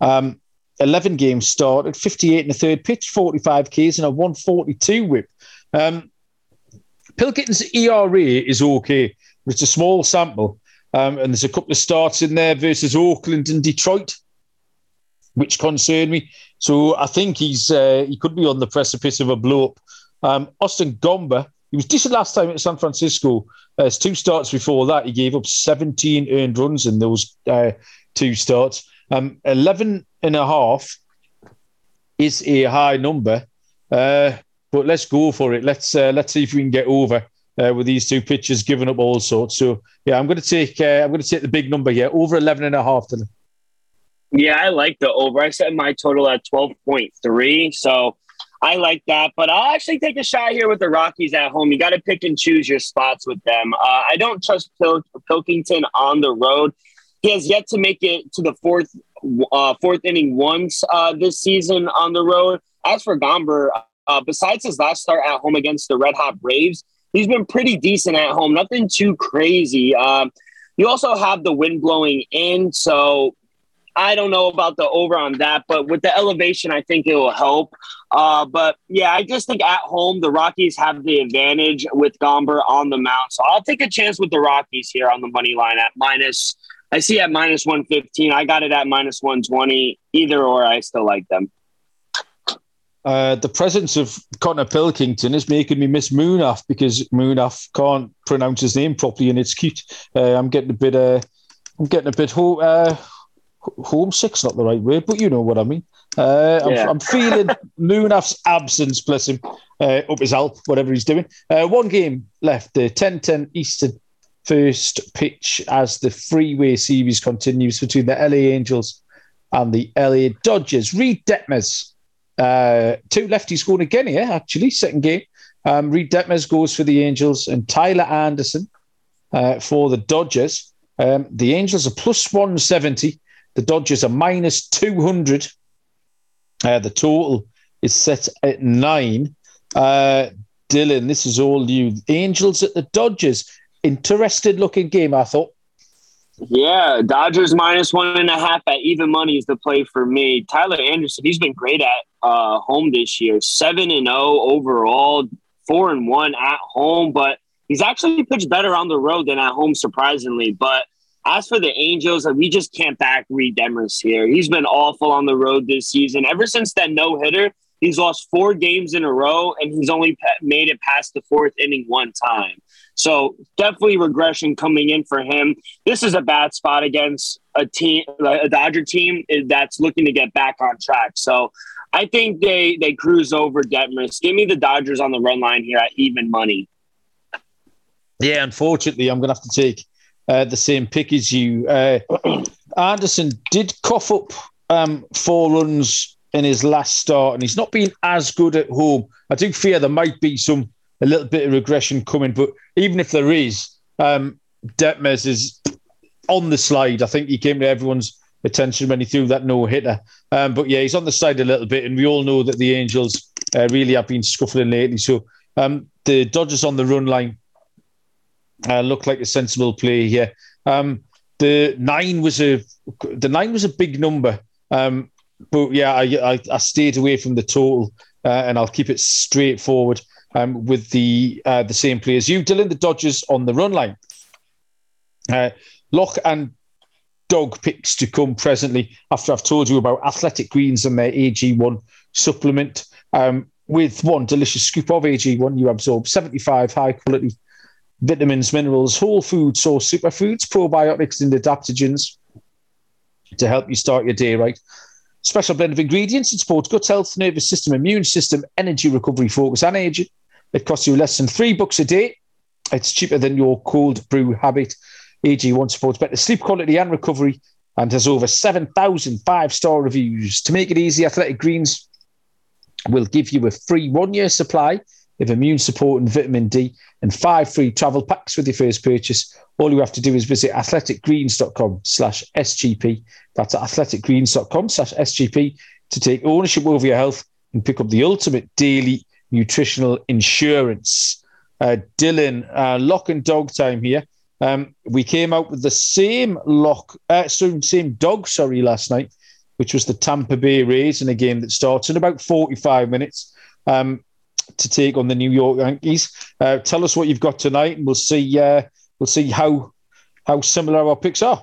Um, 11 games started, 58 and a third pitch, 45 Ks and a 142 whip. Um, Pilkington's ERA is okay, it's a small sample. Um, and there's a couple of starts in there versus Oakland and Detroit, which concern me. So I think he's uh, he could be on the precipice of a blow up. Um, Austin Gomber, he was decent last time at San Francisco. Uh, two starts before that, he gave up 17 earned runs in those uh, two starts. Um, 11 and a half is a high number. Uh, but let's go for it. Let's uh, let's see if we can get over uh, with these two pitchers giving up all sorts. So yeah, I'm going to take uh, I'm going to take the big number here, over 11 and a half. To Yeah, I like the over. I set my total at 12.3, so I like that. But I'll actually take a shot here with the Rockies at home. You got to pick and choose your spots with them. Uh, I don't trust Pil- Pilkington on the road. He has yet to make it to the fourth uh, fourth inning once uh, this season on the road. As for Gomber, uh, besides his last start at home against the Red Hot Braves, he's been pretty decent at home. Nothing too crazy. Um, you also have the wind blowing in, so I don't know about the over on that, but with the elevation, I think it will help. Uh, but yeah, I just think at home the Rockies have the advantage with Gomber on the mound, so I'll take a chance with the Rockies here on the money line at minus. I see at minus one fifteen. I got it at minus one twenty. Either or, I still like them. Uh, the presence of Konnor Pilkington is making me miss Munaf because Munaf can't pronounce his name properly, and it's cute. Uh, I'm getting a bit, uh, I'm getting a bit ho- uh, homesick's not the right word, but you know what I mean. Uh, I'm, yeah. I'm, feeling Munaf's absence, bless him, uh, up his alp, whatever he's doing. one game left, the 10-10 Eastern first pitch as the freeway series continues between the LA Angels and the LA Dodgers. Reid Detmers uh, two lefties scoring again here, actually, second game. Um, Reid Detmers goes for the Angels and Tyler Anderson uh, for the Dodgers. Um, the Angels are plus 170. The Dodgers are minus 200. Uh, the total is set at nine. Uh, Dylan, this is all you. Angels at the Dodgers. Interested looking game, I thought. Yeah, Dodgers minus one and a half at even money is the play for me. Tyler Anderson, he's been great at uh, home this year, seven and zero oh overall, four and one at home, but he's actually pitched better on the road than at home, surprisingly. But as for the Angels, we just can't back Reid Detmers here. He's been awful on the road this season. Ever since that no hitter, he's lost four games in a row, and he's only made it past the fourth inning one time. So definitely regression coming in for him. This is a bad spot against a team, a Dodger team eh, that's looking to get back on track. So I think they they cruise over Detmers. Give me the Dodgers on the run line here at even money. Yeah, unfortunately, I'm going to have to take uh, the same pick as you. Uh, Anderson did cough up um, four runs in his last start, and he's not been as good at home. I do fear there might be some a little bit of regression coming. But even if there is, um, Detmers is on the slide. I think he came to everyone's attention when he threw that no hitter. Um, but yeah, he's on the side a little bit, and we all know that the Angels uh, really have been scuffling lately. So um, the Dodgers on the run line uh, look like a sensible play here. Um, the nine was a the nine was a big number, um, but yeah, I, I, I stayed away from the total, uh, and I'll keep it straightforward um, with the uh, the same players. You, Dylan, the Dodgers on the run line. Uh, Lock and dog picks to come presently after I've told you about Athletic Greens and their AG1 supplement. Um, with one delicious scoop of AG1, you absorb 75 high quality vitamins, minerals, whole food source superfoods, probiotics, and adaptogens to help you start your day right. Special blend of ingredients that support gut health, nervous system, immune system, energy recovery, focus, and aging. It costs you less than three bucks a day. It's cheaper than your cold brew habit. AG1 supports better sleep quality and recovery and has over 7,000 five star reviews. To make it easy, Athletic Greens will give you a free one year supply of immune support and vitamin D and five free travel packs with your first purchase. All you have to do is visit athleticgreens.com slash SGP. That's athleticgreens.com slash SGP to take ownership over your health and pick up the ultimate daily nutritional insurance. Uh, Dylan, uh, lock and dog time here. Um, we came out with the same lock, uh, same dog, sorry, last night, which was the Tampa Bay Rays in a game that starts in about 45 minutes um, to take on the New York Yankees. Uh, tell us what you've got tonight, and we'll see. Uh, we'll see how how similar our picks are.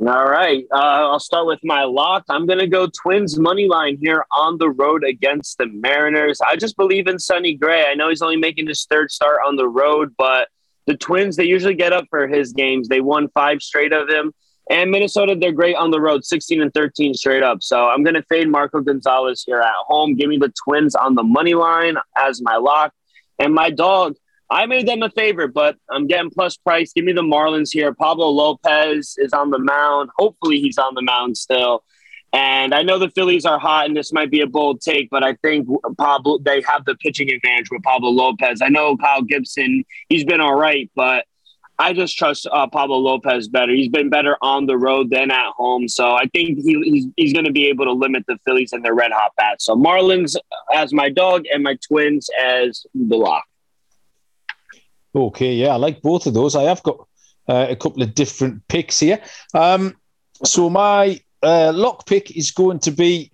All right. Uh, I'll start with my lock. I'm going to go Twins money line here on the road against the Mariners. I just believe in Sonny Gray. I know he's only making his third start on the road, but the Twins, they usually get up for his games. They won five straight of them. And Minnesota, they're great on the road, 16 and 13 straight up. So I'm going to fade Marco Gonzalez here at home. Give me the Twins on the money line as my lock. And my dog, I made them a favorite, but I'm getting plus price. Give me the Marlins here. Pablo Lopez is on the mound. Hopefully, he's on the mound still. And I know the Phillies are hot, and this might be a bold take, but I think Pablo they have the pitching advantage with Pablo Lopez. I know Kyle Gibson, he's been all right, but I just trust uh, Pablo Lopez better. He's been better on the road than at home, so I think he, he's, he's going to be able to limit the Phillies and their red hot bats. So Marlins as my dog, and my Twins as the lock. Okay, yeah, I like both of those. I have got uh, a couple of different picks here. Um, so my uh, lock pick is going to be.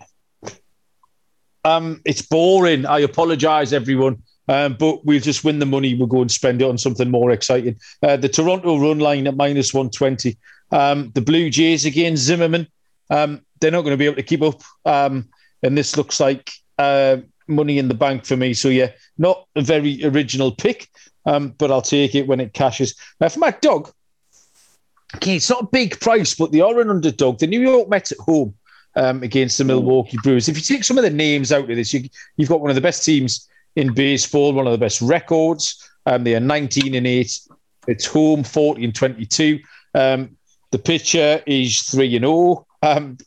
Um, it's boring. I apologise, everyone. Um, but we'll just win the money. We'll go and spend it on something more exciting. Uh, the Toronto run line at minus 120. Um, the Blue Jays again, Zimmermann. Um, they're not going to be able to keep up. Um, and this looks like uh, money in the bank for me. So, yeah, not a very original pick um, but I'll take it when it cashes. Now, for my dog, okay, it's not a big price, but they are an underdog. The New York Mets at home um, against the Milwaukee Brewers. If you take some of the names out of this, you, have got one of the best teams in baseball, one of the best records. Um, they are 19 and 8. It's home 40 and 22. Um, the pitcher is 3 and 0. Um,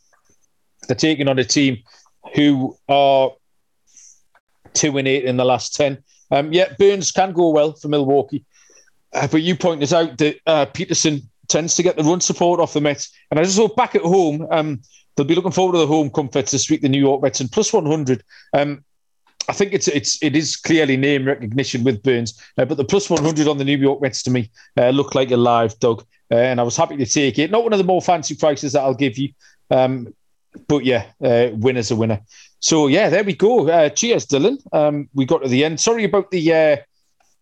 they're taking on a team who are 2 and 8 in the last 10. Um, yeah, Burnes can go well for Milwaukee, uh, but you point pointed out that uh, Peterson tends to get the run support off the Mets, and I just hope back at home. Um, they'll be looking forward to the home comforts this week. The New York Mets and plus one hundred. Um, I think it's it's it is clearly name recognition with Burnes, uh, but the plus one hundred on the New York Mets to me uh, looked like a live dog, uh, and I was happy to take it. Not one of the more fancy prices that I'll give you, um, but yeah, uh, winner's a winner. So yeah, there we go. Uh, cheers, Dylan. Um, we got to the end. Sorry about the uh,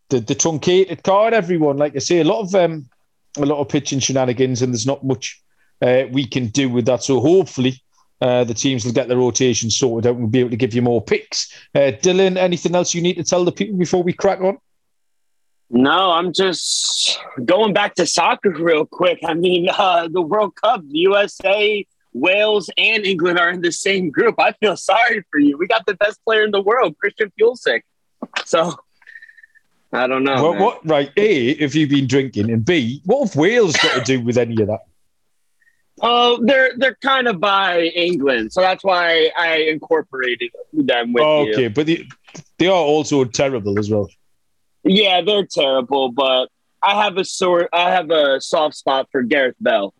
the, the truncated card, everyone. Like I say, a lot of um, a lot of pitching shenanigans, and there's not much we can do with that. So hopefully uh, the teams will get their rotation sorted out and we'll be able to give you more picks. Uh, Dylan, anything else you need to tell the people before we crack on? No, I'm just going back to soccer real quick. I mean, uh, the World Cup, the USA, Wales, and England are in the same group. I feel sorry for you. We got the best player in the world, Christian Pulisic. So I don't know. Well, what right? A, have you've been drinking, and B, what have Wales got to do with any of that? Oh, they're they're kind of by England, so that's why I incorporated them with oh, okay, you. but the, they are also terrible as well. Yeah, they're terrible, but I have a sort I have a soft spot for Gareth Bale.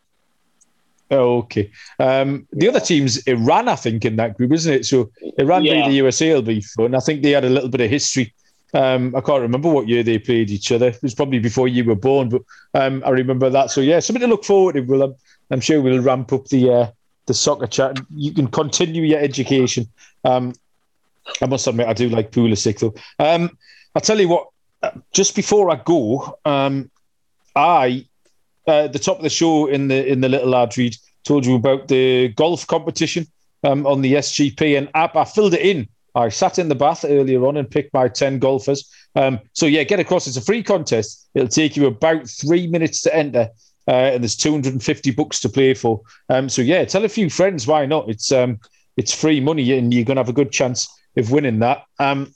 Oh, okay. Um, the yeah. other team's Iran, I think, in that group, isn't it? So Iran yeah. beat the USA will be fun. I think they had a little bit of history. Um, I can't remember what year they played each other. It was probably before you were born, but um, I remember that. So yeah, something to look forward to. Will I'm sure we'll ramp up the uh, the soccer chat. You can continue your education. Um, I must admit, I do like Pulisic though. Um, I'll tell you what. Just before I go, um, I uh, the top of the show in the in the little ad read told you about the golf competition um, on the SGP and app. I filled it in. I sat in the bath earlier on and picked my 10 golfers. Um, so, yeah, get across. It's a free contest. It'll take you about three minutes to enter uh, and there's 250 bucks to play for. Um, so yeah, tell a few friends why not. It's um, it's free money and you're gonna have a good chance of winning that. Um,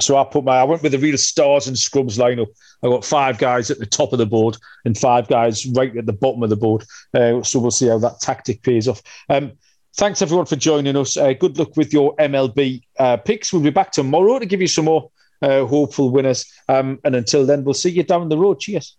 so I put my I went with the real stars and scrubs lineup. I got five guys at the top of the board and five guys right at the bottom of the board. Uh, so we'll see how that tactic pays off. Um, thanks everyone for joining us. Uh, good luck with your MLB uh, picks. We'll be back tomorrow to give you some more uh, hopeful winners. Um, and until then, we'll see you down the road. Cheers.